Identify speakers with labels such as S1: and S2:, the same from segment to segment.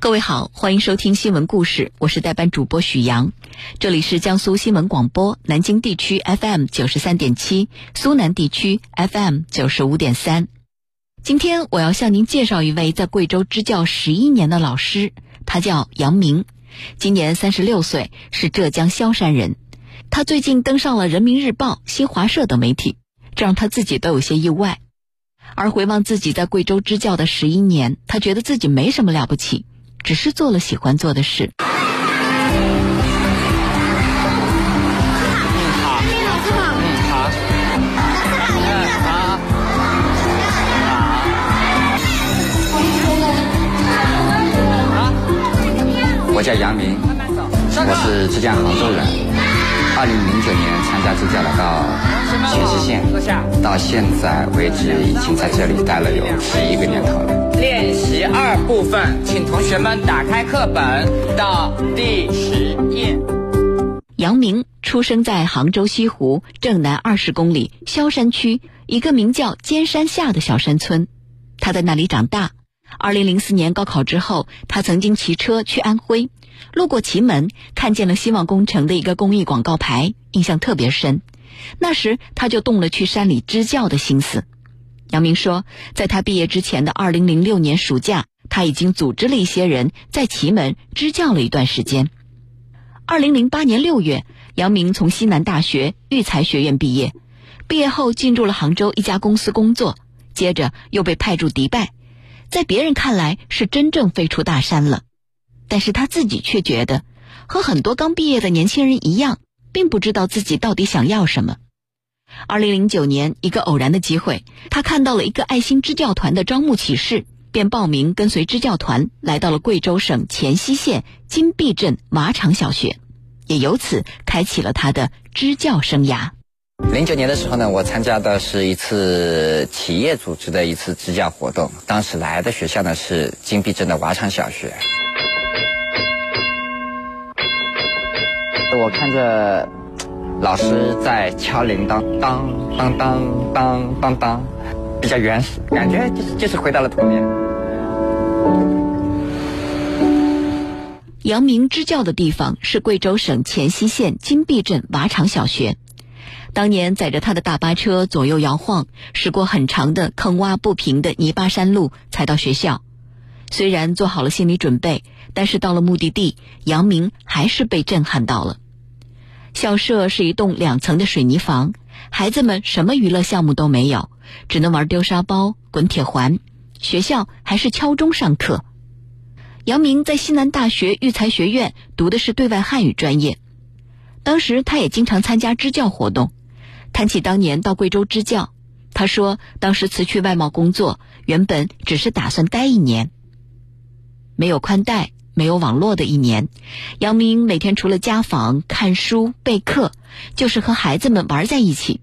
S1: 各位好，欢迎收听新闻故事，我是代班主播许阳。这里是江苏新闻广播南京地区 FM 九十三点七，苏南地区 FM 九十五点三。今天我要向您介绍一位在贵州支教十一年的老师，他叫杨明，今年三十六岁，是浙江萧山人。他最近登上了《人民日报》、新华社等媒体，这让他自己都有些意外。而回望自己在贵州支教的十一年，他觉得自己没什么了不起。只是做了喜欢做的事。
S2: 好，嗯好，嗯好，
S3: 我叫杨明，我是浙江杭州人。二零零九年参加支教来到黔西县，到现在为止已经在这里待了有十一个年头了。
S2: 练习二部分，请同学们打开课本到第十页。
S1: 杨明出生在杭州西湖正南二十公里萧山区一个名叫尖山下的小山村，他在那里长大。二零零四年高考之后，他曾经骑车去安徽，路过祁门，看见了希望工程的一个公益广告牌，印象特别深。那时他就动了去山里支教的心思。杨明说，在他毕业之前的二零零六年暑假，他已经组织了一些人在祁门支教了一段时间。二零零八年六月，杨明从西南大学育才学院毕业，毕业后进入了杭州一家公司工作，接着又被派驻迪拜。在别人看来是真正飞出大山了，但是他自己却觉得和很多刚毕业的年轻人一样，并不知道自己到底想要什么。二零零九年，一个偶然的机会，他看到了一个爱心支教团的招募启事，便报名跟随支教团来到了贵州省黔西县金碧镇马场小学，也由此开启了他的支教生涯。
S3: 零九年的时候呢，我参加的是一次企业组织的一次支教活动。当时来的学校呢是金碧镇的瓦场小学。我看着老师在敲铃铛，当当当当当当，比较原始，感觉就是就是回到了童年。
S1: 杨明支教的地方是贵州省黔西县金碧镇瓦厂小学。当年载着他的大巴车左右摇晃，驶过很长的坑洼不平的泥巴山路，才到学校。虽然做好了心理准备，但是到了目的地，杨明还是被震撼到了。校舍是一栋两层的水泥房，孩子们什么娱乐项目都没有，只能玩丢沙包、滚铁环。学校还是敲钟上课。杨明在西南大学育才学院读的是对外汉语专业，当时他也经常参加支教活动。谈起当年到贵州支教，他说当时辞去外贸工作，原本只是打算待一年。没有宽带、没有网络的一年，杨明每天除了家访、看书、备课，就是和孩子们玩在一起，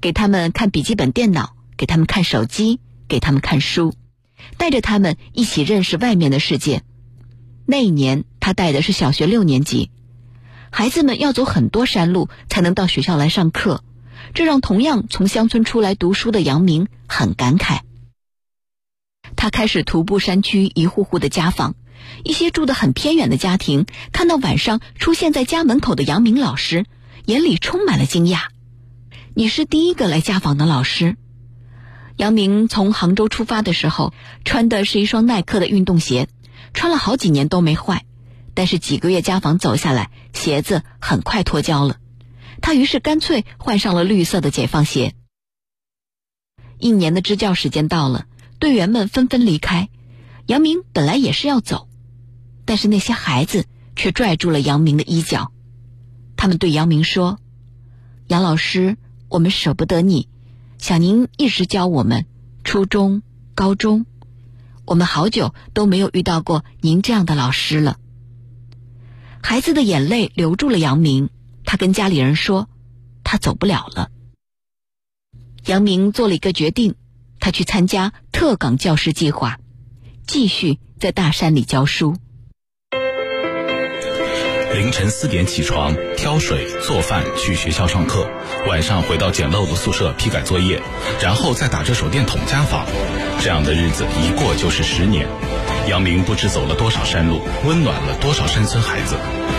S1: 给他们看笔记本电脑，给他们看手机，给他们看书，带着他们一起认识外面的世界。那一年，他带的是小学六年级，孩子们要走很多山路才能到学校来上课。这让同样从乡村出来读书的杨明很感慨。他开始徒步山区一户户的家访，一些住得很偏远的家庭看到晚上出现在家门口的杨明老师，眼里充满了惊讶。你是第一个来家访的老师。杨明从杭州出发的时候，穿的是一双耐克的运动鞋，穿了好几年都没坏，但是几个月家访走下来，鞋子很快脱胶了。他于是干脆换上了绿色的解放鞋。一年的支教时间到了，队员们纷纷离开。杨明本来也是要走，但是那些孩子却拽住了杨明的衣角。他们对杨明说：“杨老师，我们舍不得你，想您一直教我们，初中、高中，我们好久都没有遇到过您这样的老师了。”孩子的眼泪留住了杨明。他跟家里人说，他走不了了。杨明做了一个决定，他去参加特岗教师计划，继续在大山里教书。
S4: 凌晨四点起床，挑水、做饭，去学校上课，晚上回到简陋的宿舍批改作业，然后再打着手电筒家访。这样的日子一过就是十年。杨明不知走了多少山路，温暖了多少山村孩子。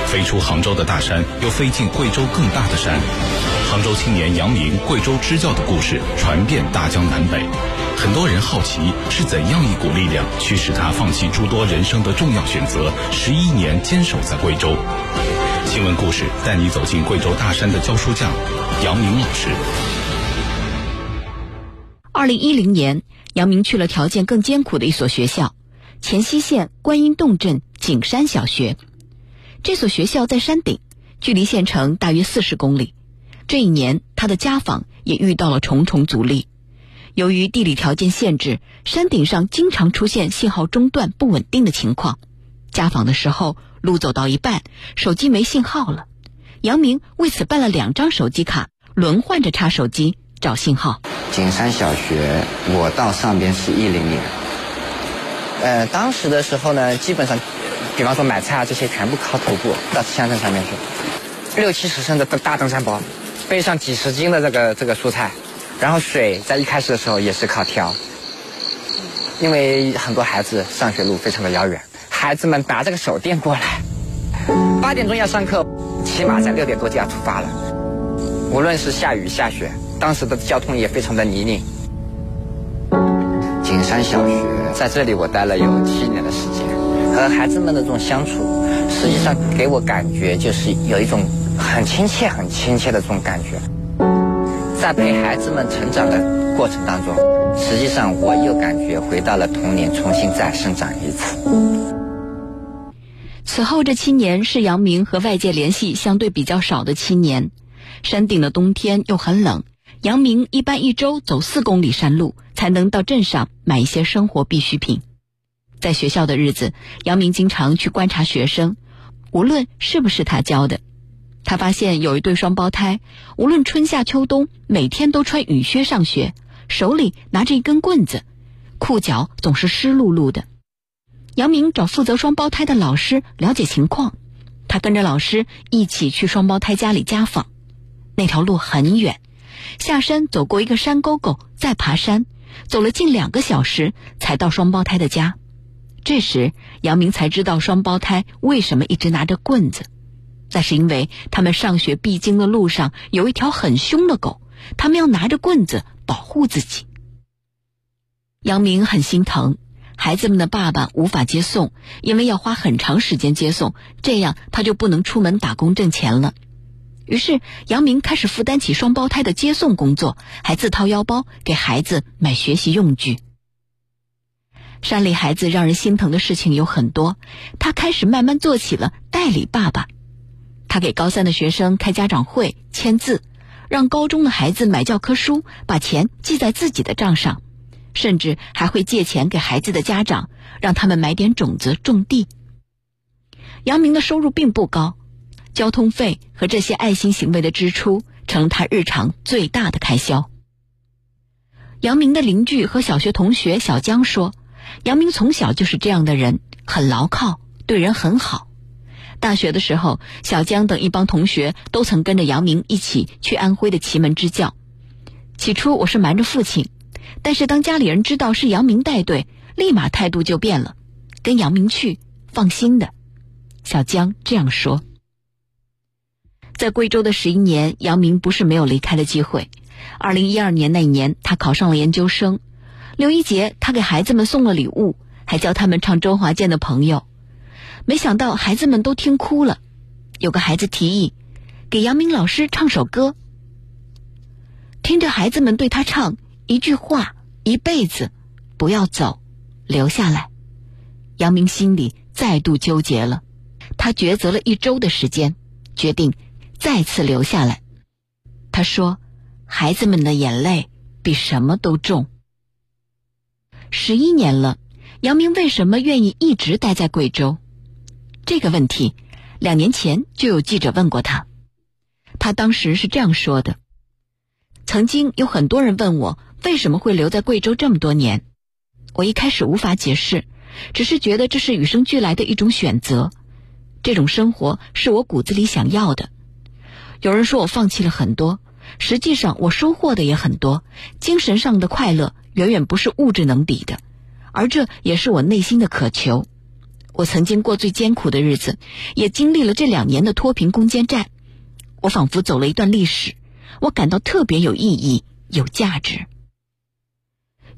S4: 飞出杭州的大山，又飞进贵州更大的山。杭州青年杨明贵州支教的故事传遍大江南北。很多人好奇是怎样一股力量驱使他放弃诸多人生的重要选择，十一年坚守在贵州。新闻故事带你走进贵州大山的教书匠杨明老师。
S1: 二零一零年，杨明去了条件更艰苦的一所学校。黔西县观音洞镇景山小学，这所学校在山顶，距离县城大约四十公里。这一年，他的家访也遇到了重重阻力。由于地理条件限制，山顶上经常出现信号中断、不稳定的情况。家访的时候，路走到一半，手机没信号了。杨明为此办了两张手机卡，轮换着插手机找信号。
S3: 景山小学，我到上边是一零年。
S5: 呃，当时的时候呢，基本上，比方说买菜啊这些，全部靠徒步到乡镇上面去，六七十升的大登山包，背上几十斤的这个这个蔬菜，然后水在一开始的时候也是靠挑，因为很多孩子上学路非常的遥远，孩子们拿这个手电过来，八点钟要上课，起码在六点多就要出发了，无论是下雨下雪，当时的交通也非常的泥泞。
S3: 景山小学在这里，我待了有七年的时间，
S5: 和孩子们的这种相处，实际上给我感觉就是有一种很亲切、很亲切的这种感觉。在陪孩子们成长的过程当中，实际上我又感觉回到了童年，重新再生长一次。
S1: 此后这七年是杨明和外界联系相对比较少的七年，山顶的冬天又很冷。杨明一般一周走四公里山路，才能到镇上买一些生活必需品。在学校的日子，杨明经常去观察学生，无论是不是他教的。他发现有一对双胞胎，无论春夏秋冬，每天都穿雨靴上学，手里拿着一根棍子，裤脚总是湿漉漉的。杨明找负责双胞胎的老师了解情况，他跟着老师一起去双胞胎家里家访。那条路很远。下山走过一个山沟沟，再爬山，走了近两个小时才到双胞胎的家。这时，杨明才知道双胞胎为什么一直拿着棍子，那是因为他们上学必经的路上有一条很凶的狗，他们要拿着棍子保护自己。杨明很心疼孩子们的爸爸无法接送，因为要花很长时间接送，这样他就不能出门打工挣钱了。于是，杨明开始负担起双胞胎的接送工作，还自掏腰包给孩子买学习用具。山里孩子让人心疼的事情有很多，他开始慢慢做起了代理爸爸。他给高三的学生开家长会、签字，让高中的孩子买教科书，把钱记在自己的账上，甚至还会借钱给孩子的家长，让他们买点种子种地。杨明的收入并不高。交通费和这些爱心行为的支出成了他日常最大的开销。杨明的邻居和小学同学小江说：“杨明从小就是这样的人，很牢靠，对人很好。”大学的时候，小江等一帮同学都曾跟着杨明一起去安徽的祁门支教。起初我是瞒着父亲，但是当家里人知道是杨明带队，立马态度就变了，跟杨明去，放心的。小江这样说。在贵州的十一年，杨明不是没有离开的机会。二零一二年那一年，他考上了研究生。六一节，他给孩子们送了礼物，还教他们唱周华健的《朋友》。没想到孩子们都听哭了。有个孩子提议，给杨明老师唱首歌。听着孩子们对他唱一句话：“一辈子不要走，留下来。”杨明心里再度纠结了。他抉择了一周的时间，决定。再次留下来，他说：“孩子们的眼泪比什么都重。”十一年了，杨明为什么愿意一直待在贵州？这个问题，两年前就有记者问过他，他当时是这样说的：“曾经有很多人问我为什么会留在贵州这么多年，我一开始无法解释，只是觉得这是与生俱来的一种选择。这种生活是我骨子里想要的。有人说我放弃了很多，实际上我收获的也很多，精神上的快乐远远不是物质能比的，而这也是我内心的渴求。我曾经过最艰苦的日子，也经历了这两年的脱贫攻坚战。我仿佛走了一段历史，我感到特别有意义、有价值。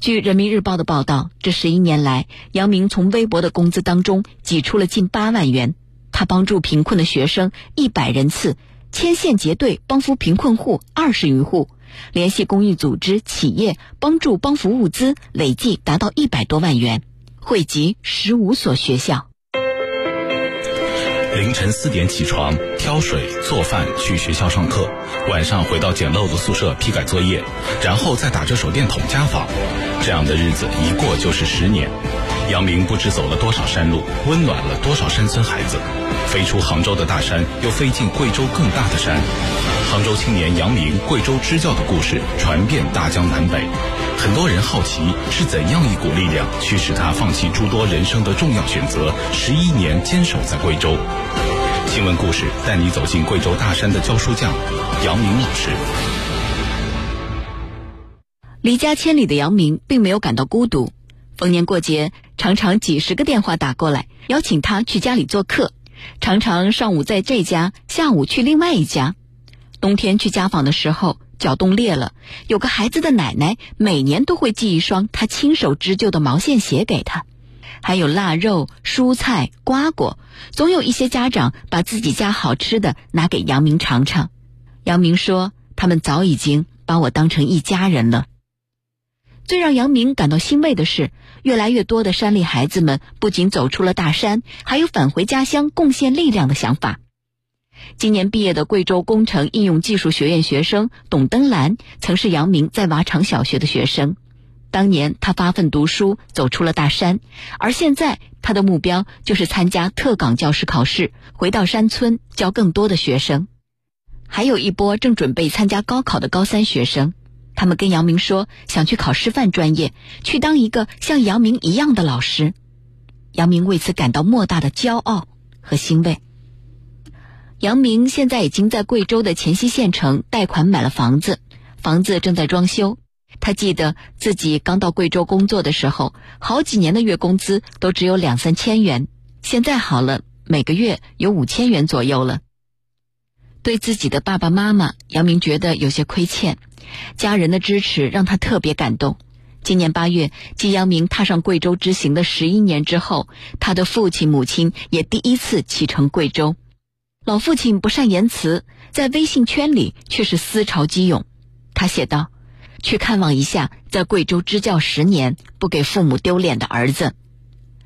S1: 据人民日报的报道，这十一年来，杨明从微薄的工资当中挤出了近八万元。他帮助贫困的学生一百人次，牵线结队帮扶贫困户二十余户，联系公益组织、企业帮助帮扶物资，累计达到一百多万元，惠及十五所学校。
S4: 凌晨四点起床，挑水、做饭，去学校上课；晚上回到简陋的宿舍批改作业，然后再打着手电筒家访。这样的日子一过就是十年。杨明不知走了多少山路，温暖了多少山村孩子。飞出杭州的大山，又飞进贵州更大的山。杭州青年杨明贵州支教的故事传遍大江南北。很多人好奇是怎样一股力量驱使他放弃诸多人生的重要选择，十一年坚守在贵州。新闻故事带你走进贵州大山的教书匠杨明老师。
S1: 离家千里的杨明并没有感到孤独，逢年过节常常几十个电话打过来，邀请他去家里做客。常常上午在这家，下午去另外一家。冬天去家访的时候，脚冻裂了，有个孩子的奶奶每年都会寄一双她亲手织就的毛线鞋给他，还有腊肉、蔬菜、瓜果。总有一些家长把自己家好吃的拿给杨明尝尝。杨明说：“他们早已经把我当成一家人了。”最让杨明感到欣慰的是，越来越多的山里孩子们不仅走出了大山，还有返回家乡贡献力量的想法。今年毕业的贵州工程应用技术学院学生董登兰，曾是杨明在瓦厂小学的学生。当年他发奋读书，走出了大山，而现在他的目标就是参加特岗教师考试，回到山村教更多的学生。还有一波正准备参加高考的高三学生。他们跟杨明说，想去考师范专业，去当一个像杨明一样的老师。杨明为此感到莫大的骄傲和欣慰。杨明现在已经在贵州的黔西县城贷款买了房子，房子正在装修。他记得自己刚到贵州工作的时候，好几年的月工资都只有两三千元，现在好了，每个月有五千元左右了。对自己的爸爸妈妈，杨明觉得有些亏欠。家人的支持让他特别感动。今年八月，继杨明踏上贵州之行的十一年之后，他的父亲、母亲也第一次启程贵州。老父亲不善言辞，在微信圈里却是思潮激涌。他写道：“去看望一下在贵州支教十年不给父母丢脸的儿子，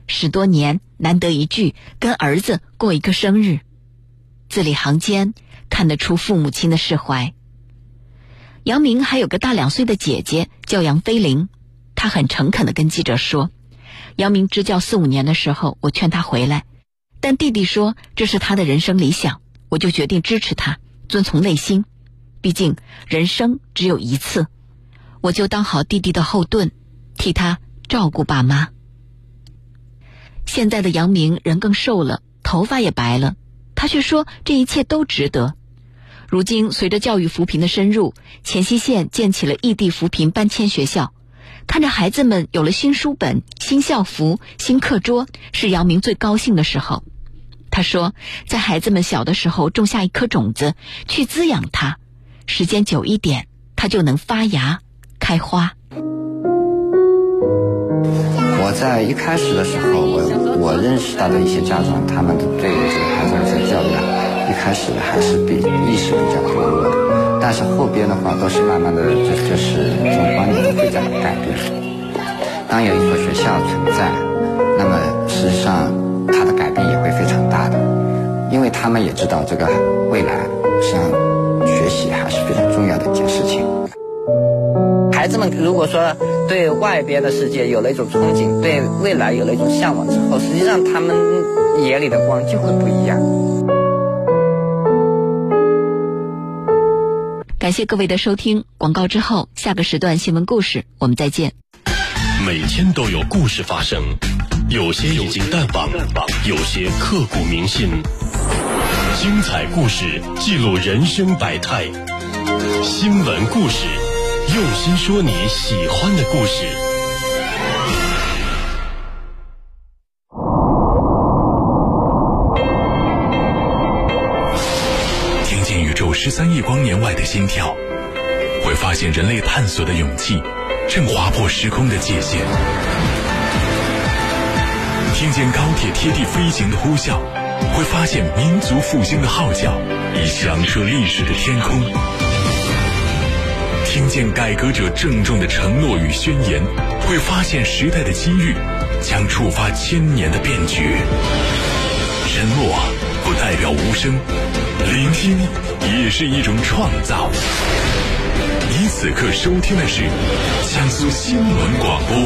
S1: 十多年难得一聚，跟儿子过一个生日。”字里行间看得出父母亲的释怀。杨明还有个大两岁的姐姐，叫杨飞玲。她很诚恳的跟记者说：“杨明支教四五年的时候，我劝他回来，但弟弟说这是他的人生理想，我就决定支持他，遵从内心。毕竟人生只有一次，我就当好弟弟的后盾，替他照顾爸妈。”现在的杨明人更瘦了，头发也白了，他却说这一切都值得。如今，随着教育扶贫的深入，黔西县建起了异地扶贫搬迁学校。看着孩子们有了新书本、新校服、新课桌，是杨明最高兴的时候。他说，在孩子们小的时候种下一颗种子，去滋养它，时间久一点，它就能发芽、开花。
S3: 我在一开始的时候，我我认识到的一些家长，他们对这个孩子的教育啊。一开始还是比意识比较薄弱的，但是后边的话都是慢慢的，就就是这种观念会在改变。当有一所学校存在，那么实际上它的改变也会非常大的，因为他们也知道这个未来，实际上学习还是非常重要的一件事情。
S5: 孩子们如果说对外边的世界有了一种憧憬，对未来有了一种向往之后，实际上他们眼里的光就会不一样。
S1: 感谢各位的收听，广告之后，下个时段新闻故事，我们再见。
S6: 每天都有故事发生，有些已经淡忘，有些刻骨铭心。精彩故事记录人生百态，新闻故事，用心说你喜欢的故事。
S7: 听见宇宙十三亿光年外的心跳，会发现人类探索的勇气正划破时空的界限。听见高铁贴地飞行的呼啸，会发现民族复兴的号角已响彻历史的天空。听见改革者郑重的承诺与宣言，会发现时代的机遇将触发千年的变局。沉默不代表无声，聆听也是一种创造。你此刻收听的是江苏新闻广播，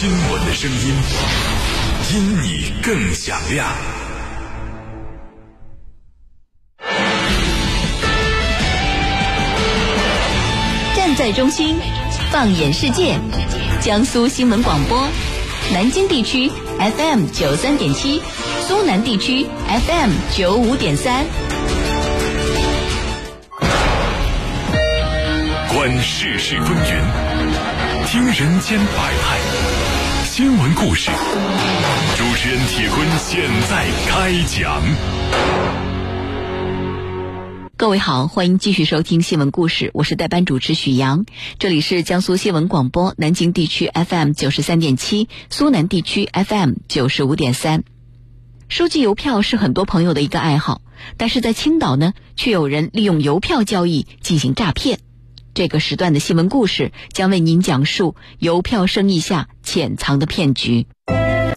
S7: 新闻的声音。因你更响亮。
S1: 站在中心，放眼世界。江苏新闻广播，南京地区 FM 九三点七，苏南地区 FM 九五点三。
S7: 观世事风云，听人间百态。新闻故事，主持人铁坤现在开讲。
S1: 各位好，欢迎继续收听新闻故事，我是代班主持许阳。这里是江苏新闻广播南京地区 FM 九十三点七，苏南地区 FM 九十五点三。收集邮票是很多朋友的一个爱好，但是在青岛呢，却有人利用邮票交易进行诈骗。这个时段的新闻故事将为您讲述邮票生意下潜藏的骗局。